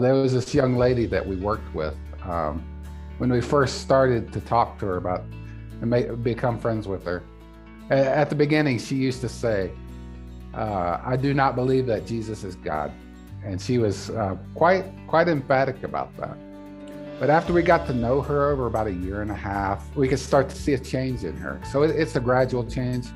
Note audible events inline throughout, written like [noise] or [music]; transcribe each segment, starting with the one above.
There was this young lady that we worked with. Um, when we first started to talk to her about and make, become friends with her, at the beginning, she used to say, uh, I do not believe that Jesus is God. And she was uh, quite, quite emphatic about that. But after we got to know her over about a year and a half, we could start to see a change in her. So it, it's a gradual change.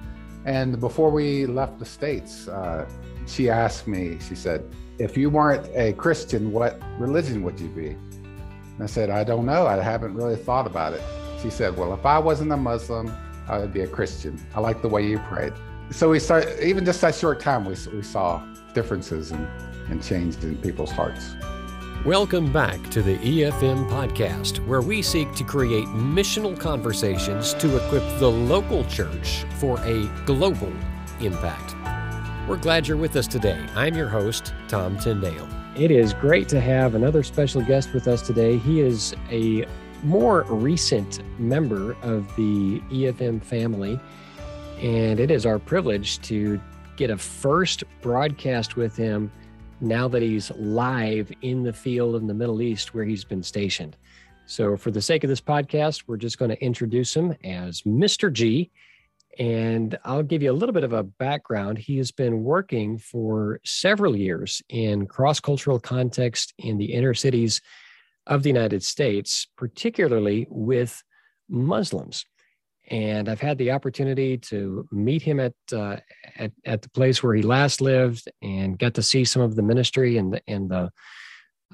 And before we left the States, uh, she asked me, she said, if you weren't a Christian, what religion would you be? And I said, I don't know. I haven't really thought about it. She said, Well, if I wasn't a Muslim, I would be a Christian. I like the way you prayed. So we started, even just that short time, we, we saw differences and, and change in people's hearts. Welcome back to the EFM podcast, where we seek to create missional conversations to equip the local church for a global impact. We're glad you're with us today. I'm your host, Tom Tyndale. It is great to have another special guest with us today. He is a more recent member of the EFM family, and it is our privilege to get a first broadcast with him now that he's live in the field in the Middle East where he's been stationed. So, for the sake of this podcast, we're just going to introduce him as Mr. G. And I'll give you a little bit of a background. He has been working for several years in cross cultural context in the inner cities of the United States, particularly with Muslims. And I've had the opportunity to meet him at, uh, at, at the place where he last lived and got to see some of the ministry and the, and the,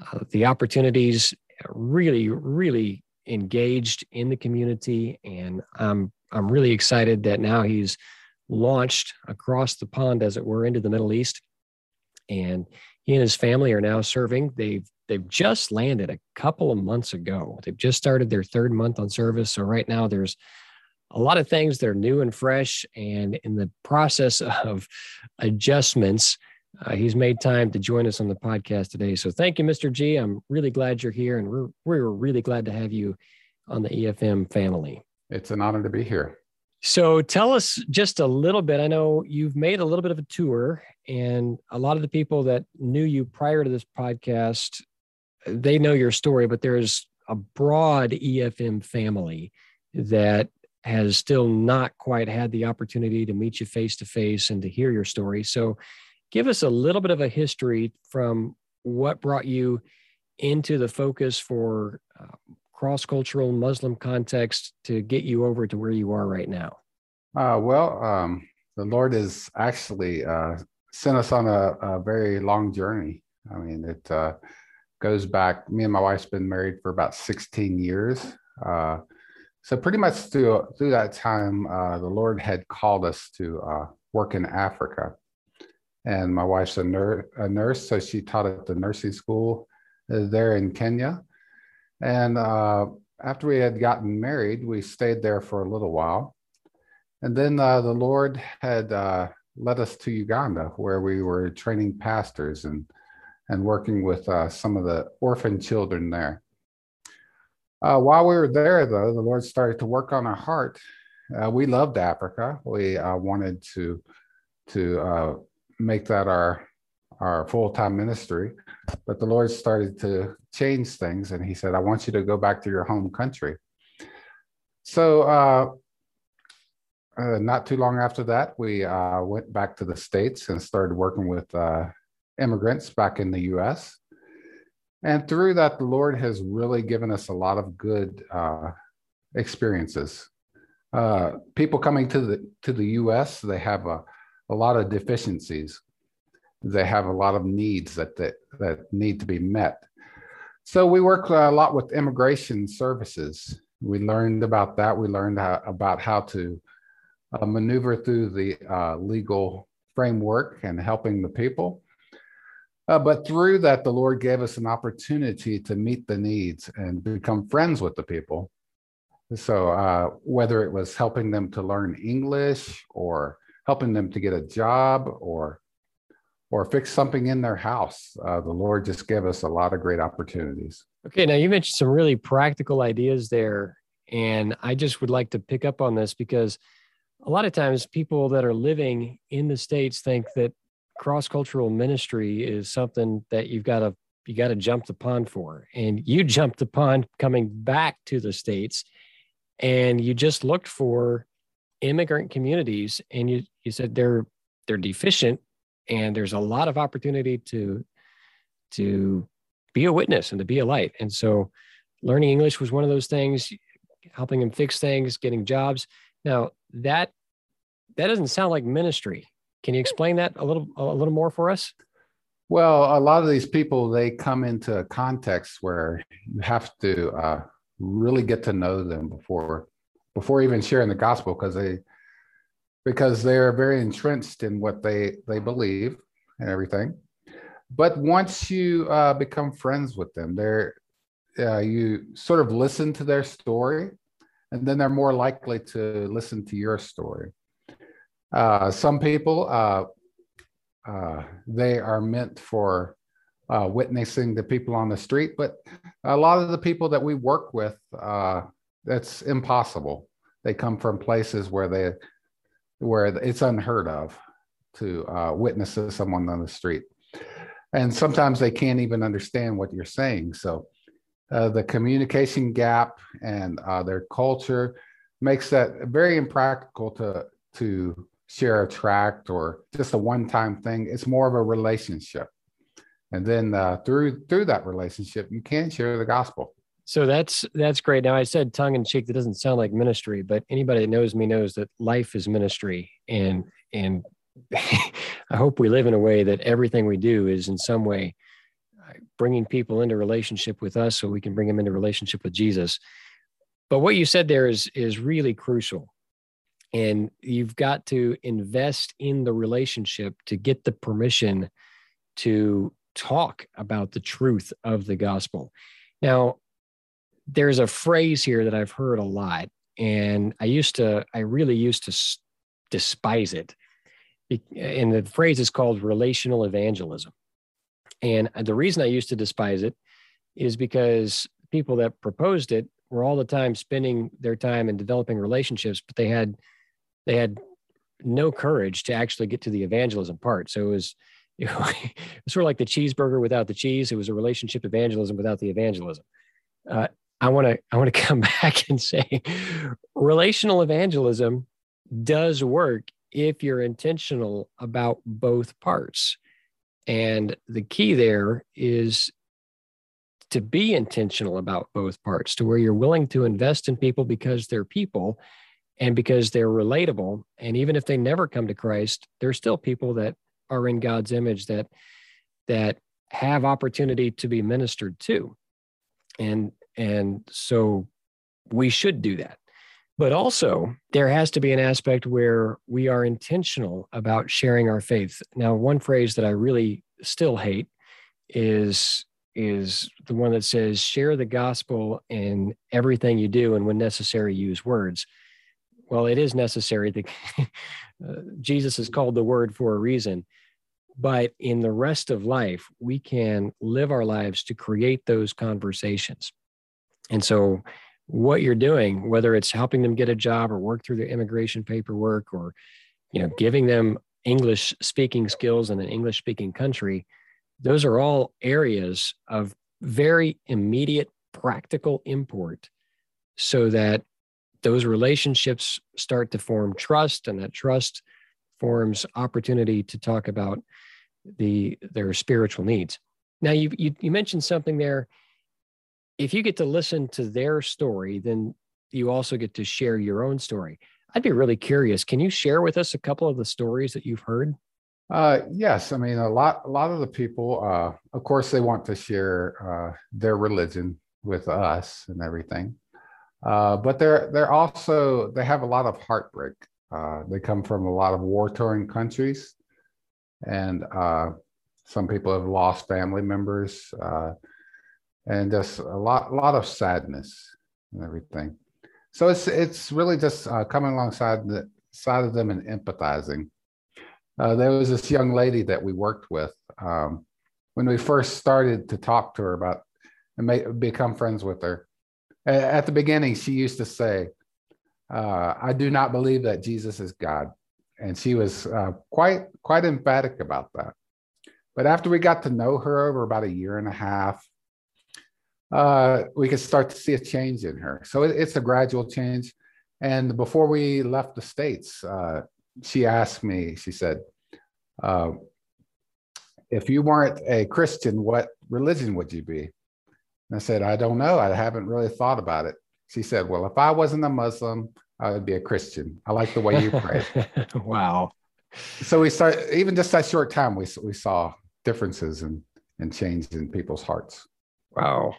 uh, the opportunities really, really engaged in the community. And I'm I'm really excited that now he's launched across the pond, as it were, into the Middle East, and he and his family are now serving. They've they've just landed a couple of months ago. They've just started their third month on service. So right now there's a lot of things that are new and fresh, and in the process of adjustments. Uh, he's made time to join us on the podcast today. So thank you, Mr. G. I'm really glad you're here, and we're we're really glad to have you on the EFM family. It's an honor to be here. So tell us just a little bit. I know you've made a little bit of a tour, and a lot of the people that knew you prior to this podcast, they know your story, but there's a broad EFM family that has still not quite had the opportunity to meet you face to face and to hear your story. So give us a little bit of a history from what brought you into the focus for uh, cross cultural Muslim context to get you over to where you are right now? Uh, well, um, the Lord has actually uh, sent us on a, a, very long journey. I mean, it uh, goes back, me and my wife's been married for about 16 years. Uh, so, pretty much through, through that time, uh, the Lord had called us to uh, work in Africa. And my wife's a, ner- a nurse, so she taught at the nursing school there in Kenya. And uh, after we had gotten married, we stayed there for a little while. And then uh, the Lord had uh, led us to Uganda, where we were training pastors and, and working with uh, some of the orphan children there. Uh, while we were there, though, the Lord started to work on our heart. Uh, we loved Africa. We wanted to to make that our our full-time ministry but the lord started to change things and he said i want you to go back to your home country. So uh, uh, not too long after that we uh, went back to the states and started working with uh, immigrants back in the us and through that the lord has really given us a lot of good uh, experiences. Uh, people coming to the to the us they have a, a lot of deficiencies they have a lot of needs that that, that need to be met. So we work a lot with immigration services. We learned about that. We learned how, about how to uh, maneuver through the uh, legal framework and helping the people. Uh, but through that, the Lord gave us an opportunity to meet the needs and become friends with the people. So, uh, whether it was helping them to learn English or helping them to get a job or or fix something in their house. Uh, the Lord just gave us a lot of great opportunities. Okay, now you mentioned some really practical ideas there. And I just would like to pick up on this because a lot of times people that are living in the States think that cross cultural ministry is something that you've got to you got to jump the pond for. And you [laughs] jumped the pond coming back to the States and you just looked for immigrant communities and you, you said they're they're deficient and there's a lot of opportunity to to be a witness and to be a light. And so learning English was one of those things, helping them fix things, getting jobs. Now that that doesn't sound like ministry. Can you explain that a little a little more for us? Well, a lot of these people they come into a context where you have to uh, really get to know them before before even sharing the gospel because they because they are very entrenched in what they they believe and everything. But once you uh, become friends with them, they're uh, you sort of listen to their story, and then they're more likely to listen to your story. Uh, some people, uh, uh, they are meant for uh, witnessing the people on the street, but a lot of the people that we work with, that's impossible. They come from places where they, where it's unheard of to uh, witness to someone on the street, and sometimes they can't even understand what you're saying. So, the communication gap and their culture makes that very impractical to to share a tract or just a one-time thing. It's more of a relationship, and then uh, through through that relationship, you can share the gospel. So that's that's great. Now I said tongue in cheek. That doesn't sound like ministry, but anybody that knows me knows that life is ministry, and and [laughs] I hope we live in a way that everything we do is in some way uh, bringing people into relationship with us, so we can bring them into relationship with Jesus. But what you said there is is really crucial and you've got to invest in the relationship to get the permission to talk about the truth of the gospel now there's a phrase here that i've heard a lot and i used to i really used to despise it and the phrase is called relational evangelism and the reason i used to despise it is because people that proposed it were all the time spending their time in developing relationships but they had they had no courage to actually get to the evangelism part. So it was, [laughs] you know, sort of like the cheeseburger without the cheese. It was a relationship evangelism without the evangelism. Uh, I want to I want to [laughs] come back and say, relational evangelism does work if you're intentional about both parts. And the key there is to be intentional about both parts, to where you're willing to invest in people because they're people and because they're relatable and even if they never come to christ they're still people that are in god's image that that have opportunity to be ministered to and and so we should do that but also there has to be an aspect where we are intentional about sharing our faith now one phrase that i really still hate is is the one that says share the gospel in everything you do and when necessary use words well, it is necessary. The, [laughs] uh, Jesus is called the Word for a reason. But in the rest of life, we can live our lives to create those conversations. And so, what you're doing, whether it's helping them get a job or work through their immigration paperwork or, you know, giving them English speaking skills in an English speaking country, those are all areas of very immediate practical import so that those relationships start to form trust and that trust forms opportunity to talk about the their spiritual needs. Now you, you you mentioned something there if you get to listen to their story then you also get to share your own story i'd be really curious can you share with us a couple of the stories that you've heard uh, yes, I mean a lot. A lot of the people, uh, of course, they want to share uh, their religion with us and everything. Uh, but they're they're also they have a lot of heartbreak. Uh, they come from a lot of war-torn countries, and uh, some people have lost family members, and just a lot lot of sadness and everything. So it's it's really just uh, coming alongside the side of them and empathizing. there was this young lady that we worked with um, when we first started to talk to her about and make, become friends with her at the beginning, she used to say, uh, I do not believe that Jesus is God. And she was uh, quite quite emphatic about that. But after we got to know her over about a year and a half, uh, we could start to see a change in her. So it, it's a gradual change. And before we left the States, uh, she asked me, she said, uh, if you weren't a Christian, what religion would you be? And I said, I don't know. I haven't really thought about it. She said, Well, if I wasn't a Muslim, I would be a Christian. I like the way you pray. [laughs] wow. So we start, even just that short time, we, we saw differences and, and change in people's hearts. Wow.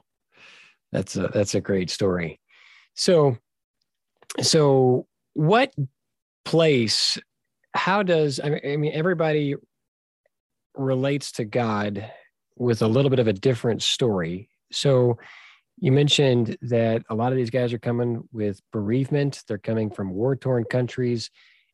That's a, that's a great story. So, so what place, how does, I mean, I mean everybody relates to God with a little bit of a different story. So you mentioned that a lot of these guys are coming with bereavement, they're coming from war torn countries,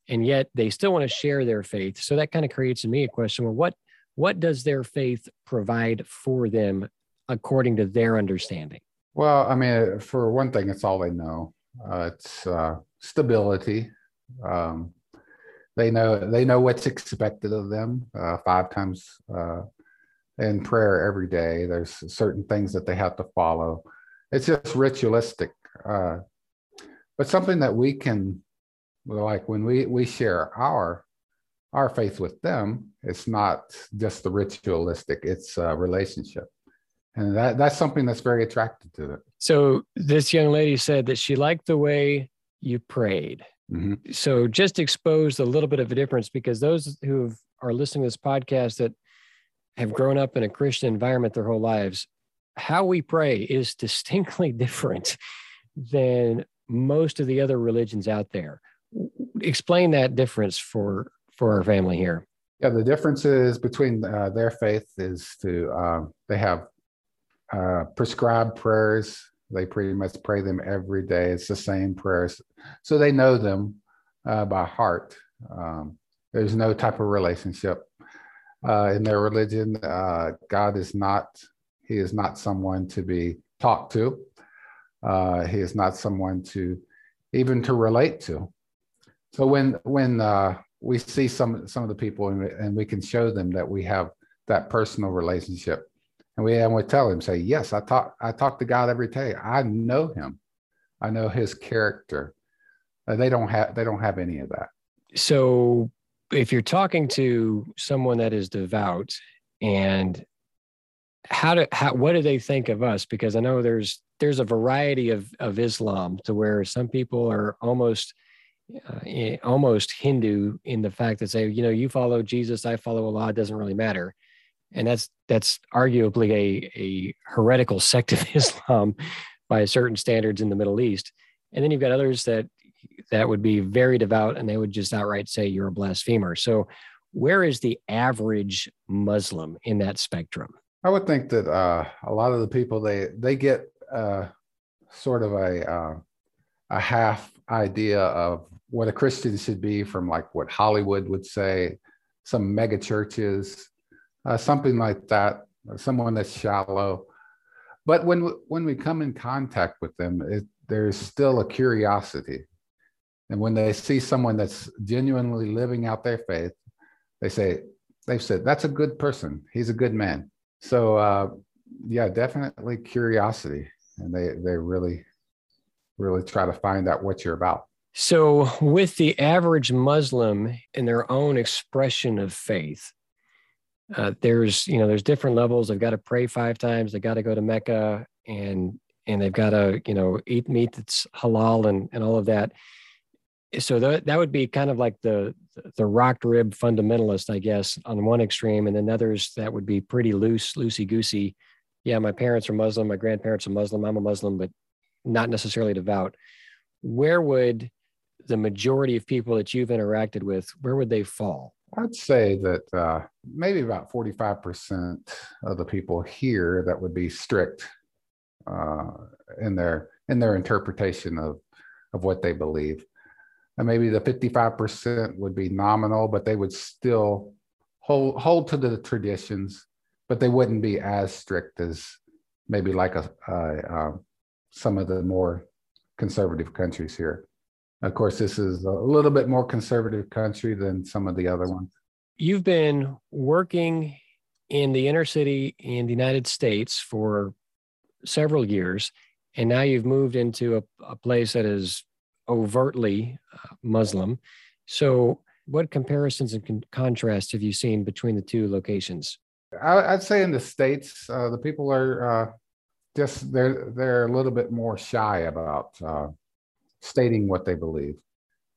and yet they still want to share their faith. So that kind of creates in me a question well, what, what does their faith provide for them according to their understanding? Well, I mean, for one thing, it's all they know. Uh, it's uh, stability. Um, they know they know what's expected of them uh, five times uh, in prayer every day. There's certain things that they have to follow. It's just ritualistic, uh, but something that we can like when we we share our our faith with them. It's not just the ritualistic; it's a relationship, and that that's something that's very attractive to it. So this young lady said that she liked the way you prayed. Mm-hmm. So just exposed a little bit of a difference because those who are listening to this podcast that have grown up in a Christian environment their whole lives, how we pray is [laughs] distinctly different than most of the other religions out there. Explain that difference for for our family here. Yeah, the difference is between uh, their faith is to uh, they have uh, prescribed prayers they pretty much pray them every day. It's the same prayers. So they know them uh, by heart. Um, there's no type of relationship uh, in their religion. Uh, God is not, He is not someone to be talked to. Uh, he is not someone to even to relate to. So when when uh, we see some some of the people and, and we can show them that we have that personal relationship, and we and we tell him, say, yes, I talk I talk to God every day. I know him. I know his character. Uh, they don't have they don't have any of that. So if you're talking to someone that is devout and how do how what do they think of us because i know there's there's a variety of of islam to where some people are almost uh, almost hindu in the fact that say you know you follow jesus i follow allah it doesn't really matter and that's that's arguably a, a heretical sect of [laughs] Islam by certain standards in the Middle East. And then you've got others that that would be very devout and they would just outright say you're a blasphemer. So where is the average Muslim in that spectrum? I would think that uh, a lot of the people they they get uh, sort of a uh, a half idea of what a Christian should be from like what Hollywood would say, some mega churches, uh, something like that, someone that's shallow. But when when we come in contact with them, it, there's still a curiosity, and when they see someone that's genuinely living out their faith, they say they've said that's a good person. He's a good man. So uh, yeah, definitely curiosity, and they they really really try to find out what you're about. So, with the average Muslim in their own expression of faith, uh, there's you know there's different levels. They've got to pray five times. They got to go to mecca and and they've got to you know eat meat that's halal and and all of that. So that that would be kind of like the the rocked rib fundamentalist i guess on one extreme and then others that would be pretty loose loosey goosey yeah my parents are muslim my grandparents are muslim i'm a muslim but not necessarily devout. Where would the majority of people that you've interacted with where would they fall I'd say that uh, maybe about 45% of the people here that would be strict uh, in their in their interpretation of of what they believe. And maybe the 55% would be nominal, but they would still hold hold to the traditions, but they wouldn't be as strict as maybe like a, uh, some of the more conservative countries here. Of course, this is a little bit more conservative country than some of the other ones. You've been working in the inner city in the United States for several years, and now you've moved into a, a place that is overtly uh, Muslim. So, what comparisons and con- contrasts have you seen between the two locations? I, would say in the states, uh, the people are uh, just they're they're a little bit more shy about uh, stating what they believe.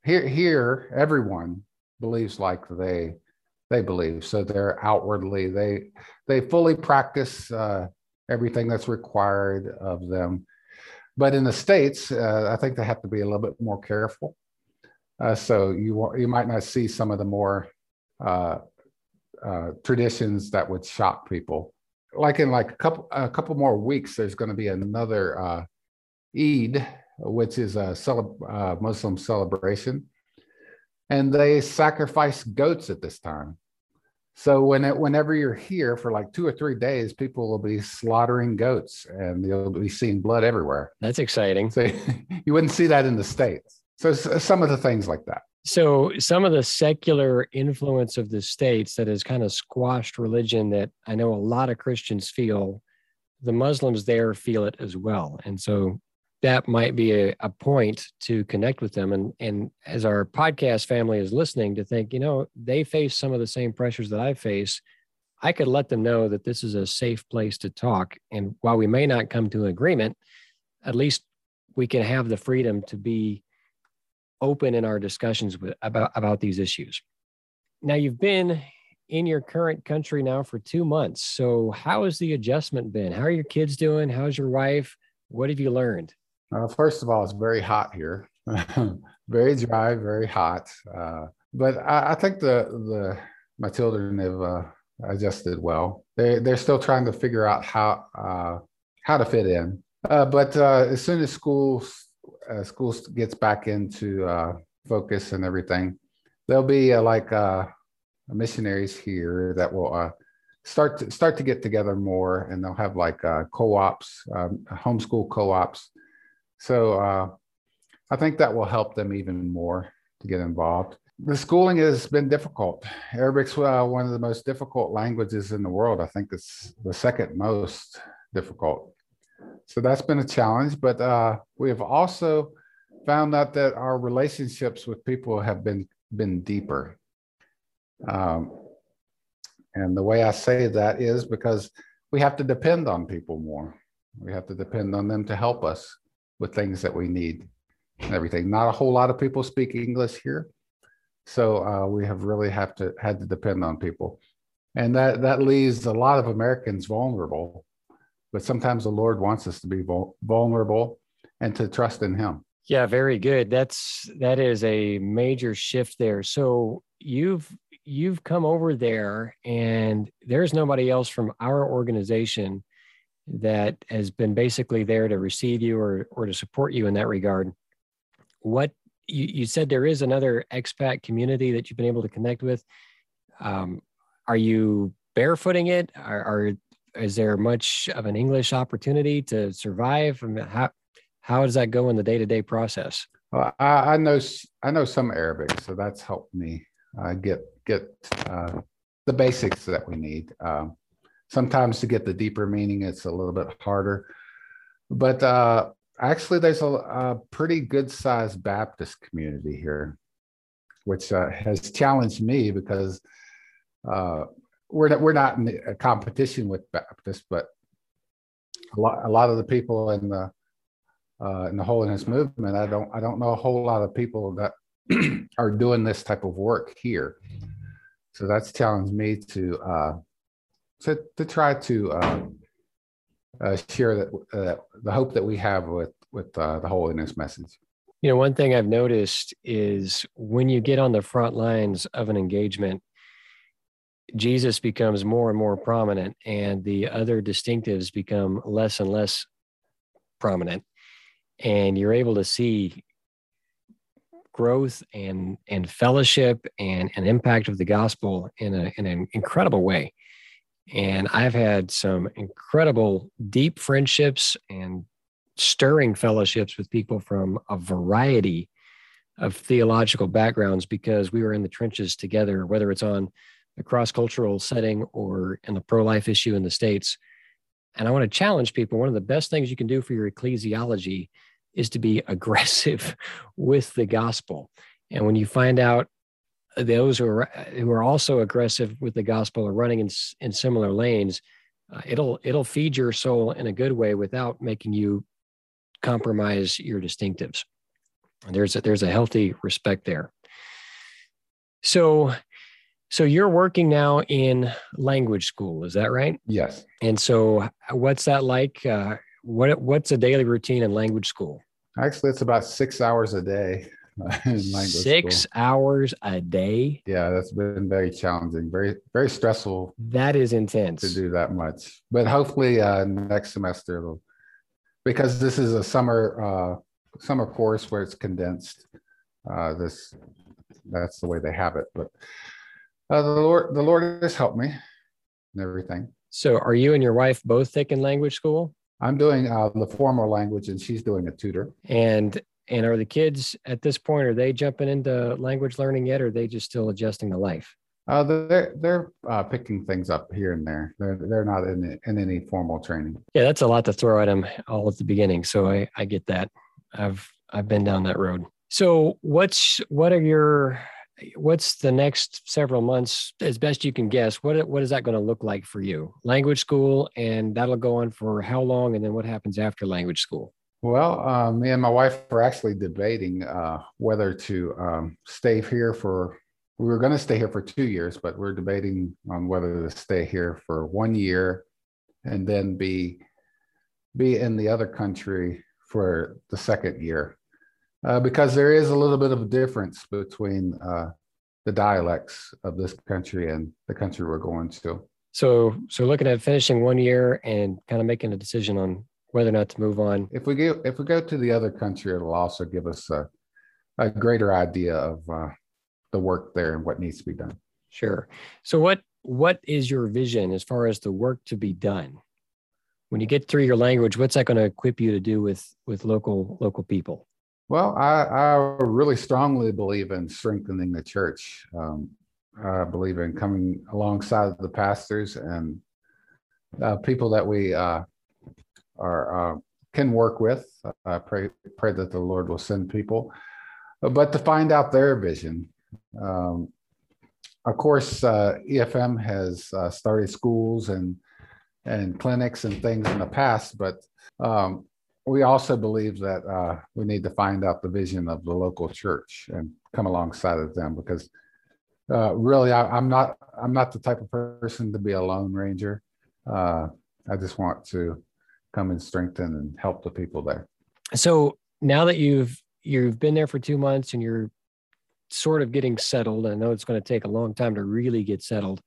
Here, here, everyone believes like they they believe. So they're outwardly they they fully practice uh, everything that's required of them. But in the states, uh, I think they have to be a little bit more careful. Uh, so you you might not see some of the more uh, uh, traditions that would shock people. Like in like a couple a couple more weeks, there's going to be another uh, Eid, which is a cele- uh, Muslim celebration, and they sacrifice goats at this time. So when it, whenever you're here for like two or three days, people will be slaughtering goats and you'll be seeing blood everywhere. That's exciting. So [laughs] you wouldn't see that in the states. So some of the things like that. So some of the secular influence of the states that has kind of squashed religion that I know a lot of Christians feel, the Muslims there feel it as well. And so that might be a, a point to connect with them. And and as our podcast family is listening to think you know they face some of the same pressures that i face i could let them know that this is a safe place to talk. And while we may not come to an agreement at least we can have the freedom to be open in our discussions with about about these issues. Now you've been in your current country now for two months. So how has the adjustment been? How are your kids doing? How's your wife? What have you learned uh, first of all, it's very hot here, [laughs] very dry, very hot. Uh, but I, I, think the the my children have uh, adjusted well. They they're still trying to figure out how uh, how to fit in. Uh, but uh, as soon as school school gets back into focus and everything, there'll be like missionaries here that will start to start to get together more, and they'll have like co-ops, um, homeschool co-ops so uh, I think that will help them even more to get involved. The schooling has been difficult. Arabic's uh, one of the most difficult languages in the world. I think it's the second most difficult. So that's been a challenge, but uh, we have also found out that our relationships with people have been been deeper. Um, and the way I say that is because we have to depend on people more. We have to depend on them to help us with things that we need and everything. Not a whole lot of people speak English here, so uh, we have really have to had to depend on people, and that that leaves a lot of Americans vulnerable. But sometimes the Lord wants us to be vulnerable and to trust in Him. Yeah, very good. That's that is a major shift there. So you've you've come over there, and there's nobody else from our organization that has been basically there to receive you or or to support you in that regard. What you, you said there is another expat community that you've been able to connect with. Um, are you barefooting it? Are, are is there much of an English opportunity to survive? How how does that go in the day to day process? Well, I, I, know I know some Arabic, so that's helped me uh, get get uh, the basics that we need. Um, sometimes to get the deeper meaning, it's a little bit harder. But uh, actually, there's a, a pretty good sized Baptist community here, which uh, has challenged me because uh, we're not, we're not in a competition with Baptists, but a lot, a lot of the people in the uh, in the holiness movement, I don't I don't know a whole lot of people that [clears throat] are doing this type of work here. So that's challenged me to uh, to to try to uh, uh, share that uh, the hope that we have with with uh, the holiness message. You know, one thing I've noticed is when you get on the front lines of an engagement, Jesus becomes more and more prominent, and the other distinctives become less and less prominent, and you're able to see growth and and fellowship and an impact of the gospel in a in an incredible way. And I've had some incredible deep friendships and stirring fellowships with people from a variety of theological backgrounds because we were in the trenches together, whether it's on a cross cultural setting or in the pro life issue in the States. And I want to challenge people one of the best things you can do for your ecclesiology is to be [laughs] aggressive with the gospel. And when you find out those who are who are also aggressive with the gospel are running in, in similar lanes, uh, it'll it'll feed your soul in a good way without making you compromise your distinctives. And There's a, there's a healthy respect there. So so you're working now in language school, is that right? Yes. And so what's that like? Uh, what what's a daily routine in language school? Actually, it's about six hours a day. [laughs] Six school. hours a day. Yeah, that's been very challenging, very very stressful. That is intense to do that much. But hopefully, uh, next semester, because this is a summer uh, summer course where it's condensed. Uh, this that's the way they have it. But uh, the Lord the Lord has helped me and everything. So, are you and your wife both taking language school? I'm doing uh, the formal language, and she's doing a tutor. And and are the kids at this point, are they jumping into language learning yet, or are they just still adjusting to life? Uh, they're they're uh, picking things up here and there. They're they're not in in any formal training. Yeah, that's a lot to throw at them all at the beginning. So I I get that. I've I've been down that road. So what's what are your what's the next several months as best you can guess what what is that going to look like for you language school and that'll go on for how long and then what happens after language school well, uh, me and my wife were actually debating uh, whether to um, stay here for. We were going to stay here for two years, but we're debating on whether to stay here for one year, and then be be in the other country for the second year, uh, because there is a little bit of a difference between uh, the dialects of this country and the country we're going to. So, so looking at finishing one year and kind of making a decision on whether or not to move on. If we go if we go to the other country, it'll also give us a, a greater idea of uh, the work there and what needs to be done. Sure. So what what is your vision as far as the work to be done? When you get through your language, what's that going to equip you to do with with local local people? Well, I, I really strongly believe in strengthening the church. Um, I believe in coming alongside of the pastors and uh, people that we uh, are uh, can work with. I pray pray that the Lord will send people, but to find out their vision. Um, of course, uh, EFM has uh, started schools and and clinics and things in the past, but um, we also believe that uh, we need to find out the vision of the local church and come alongside of them because uh, really I, am not I'm not the type of person to be a lone ranger. Uh, I just want to come and strengthen and help the people there. So now that you've you've been there for two months and you're sort of getting settled, I know it's going to take a long time to really get settled,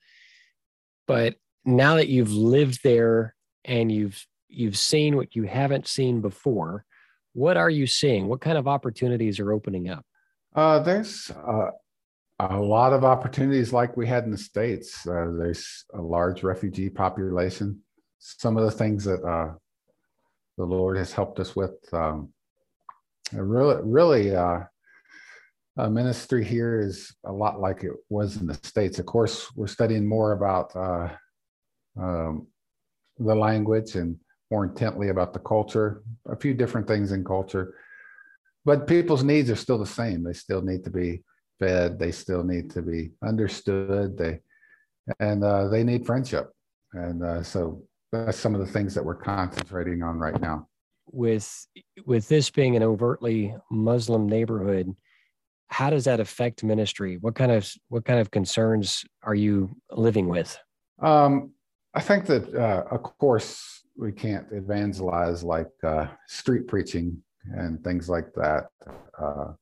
but now that you've lived there and you've you've seen what you haven't seen before, what are you seeing? What kind of opportunities are opening up? Uh, there's uh, a lot of opportunities like we had in the states. Uh, there's a large refugee population. Some of the things that uh, the Lord has helped us with. Um, really, really, uh, ministry here is a lot like it was in the States. Of course, we're studying more about uh, um, the language and more intently about the culture, a few different things in culture. But people's needs are still the same. They still need to be fed. They still need to be understood. They and uh, they need friendship. And uh, so that's some of the things that we're concentrating on right now. With with this being an overtly Muslim neighborhood, how does that affect ministry? What kind of what kind of concerns are you living with? Um, I think that uh, of course we can't evangelize like uh, street preaching and things like that, uh,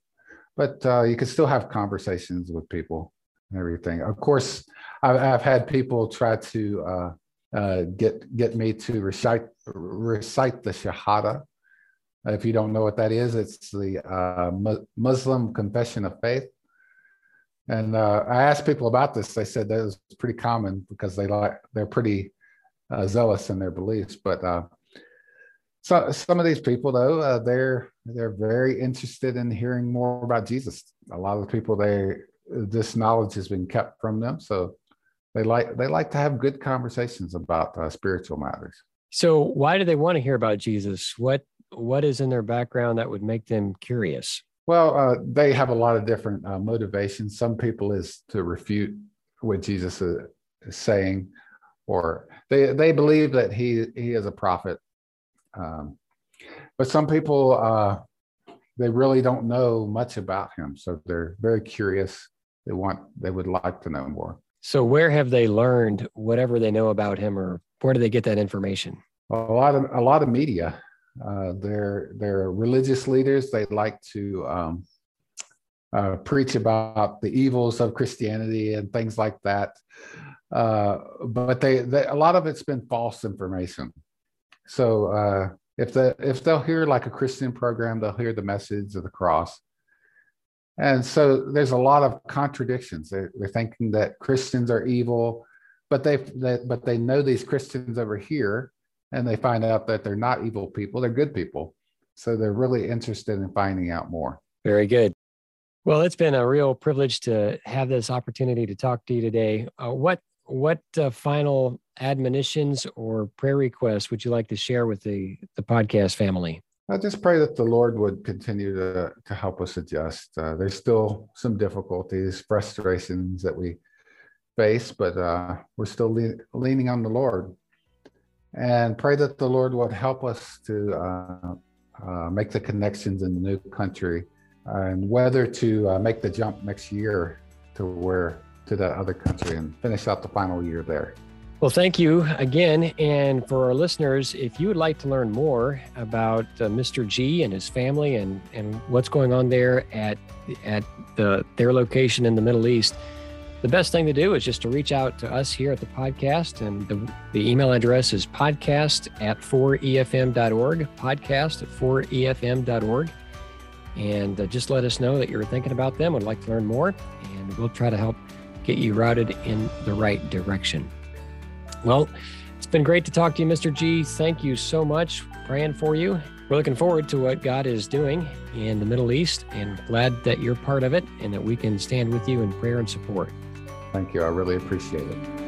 but uh, you can still have conversations with people and everything. Of course, I've, I've had people try to uh, get get me to recite recite the Shahada. If you don't know what that is, it's the uh, Muslim confession of faith. And uh, I asked people about this. They said that was pretty common because they like they're pretty uh, zealous in their beliefs. But uh, so some of these people, though, they're they're very interested in hearing more about Jesus. A lot of the people, they this knowledge has been kept from them, so they like they like to have good conversations about uh, spiritual matters. So why do they want to hear about Jesus? What what is in their background that would make them curious? Well, uh, they have a lot of different uh, motivations. Some people is to refute what Jesus is, is, saying, or they they believe that he he is a prophet. Um, but some people uh, they really don't know much about him, so they're very curious. They want they would like to know more. So where have they learned whatever they know about him, or where do they get that information? A lot of a lot of media. Uh, they're they're religious leaders. They like to um, uh, preach about the evils of Christianity and things like that. Uh, but they, they, a lot of it's been false information. So uh, if the if they'll hear like a Christian program, they'll hear the message of the cross. And so there's a lot of contradictions. They're, they're thinking that Christians are evil, but they but they know these Christians over here and they find out that they're not evil people, they're good people. So they're really interested in finding out more. Very good. Well, it's been a real privilege to have this opportunity to talk to you today. Uh, what what uh, final admonitions or prayer requests would you like to share with the the podcast family? I just pray that the Lord would continue to to help us adjust. Uh, there's still some difficulties, frustrations that we face, but uh, we're still le- leaning on the Lord and pray that the Lord would help us to uh, uh, make the connections in the new country and whether to uh, make the jump next year to where to that other country and finish out the final year there. Well, thank you again. And for our listeners, if you would like to learn more about uh, Mr. G and his family and, and what's going on there at, at the, their location in the Middle East, the best thing to do is just to reach out to us here at the podcast. And the, the email address is podcast at 4efm.org, podcast at 4efm.org. And uh, just let us know that you're thinking about them, would like to learn more, and we'll try to help get you routed in the right direction. Well, it's been great to talk to you, Mr. G. Thank you so much. Praying for you. We're looking forward to what God is doing in the Middle East and glad that you're part of it and that we can stand with you in prayer and support. Thank you. I really appreciate it.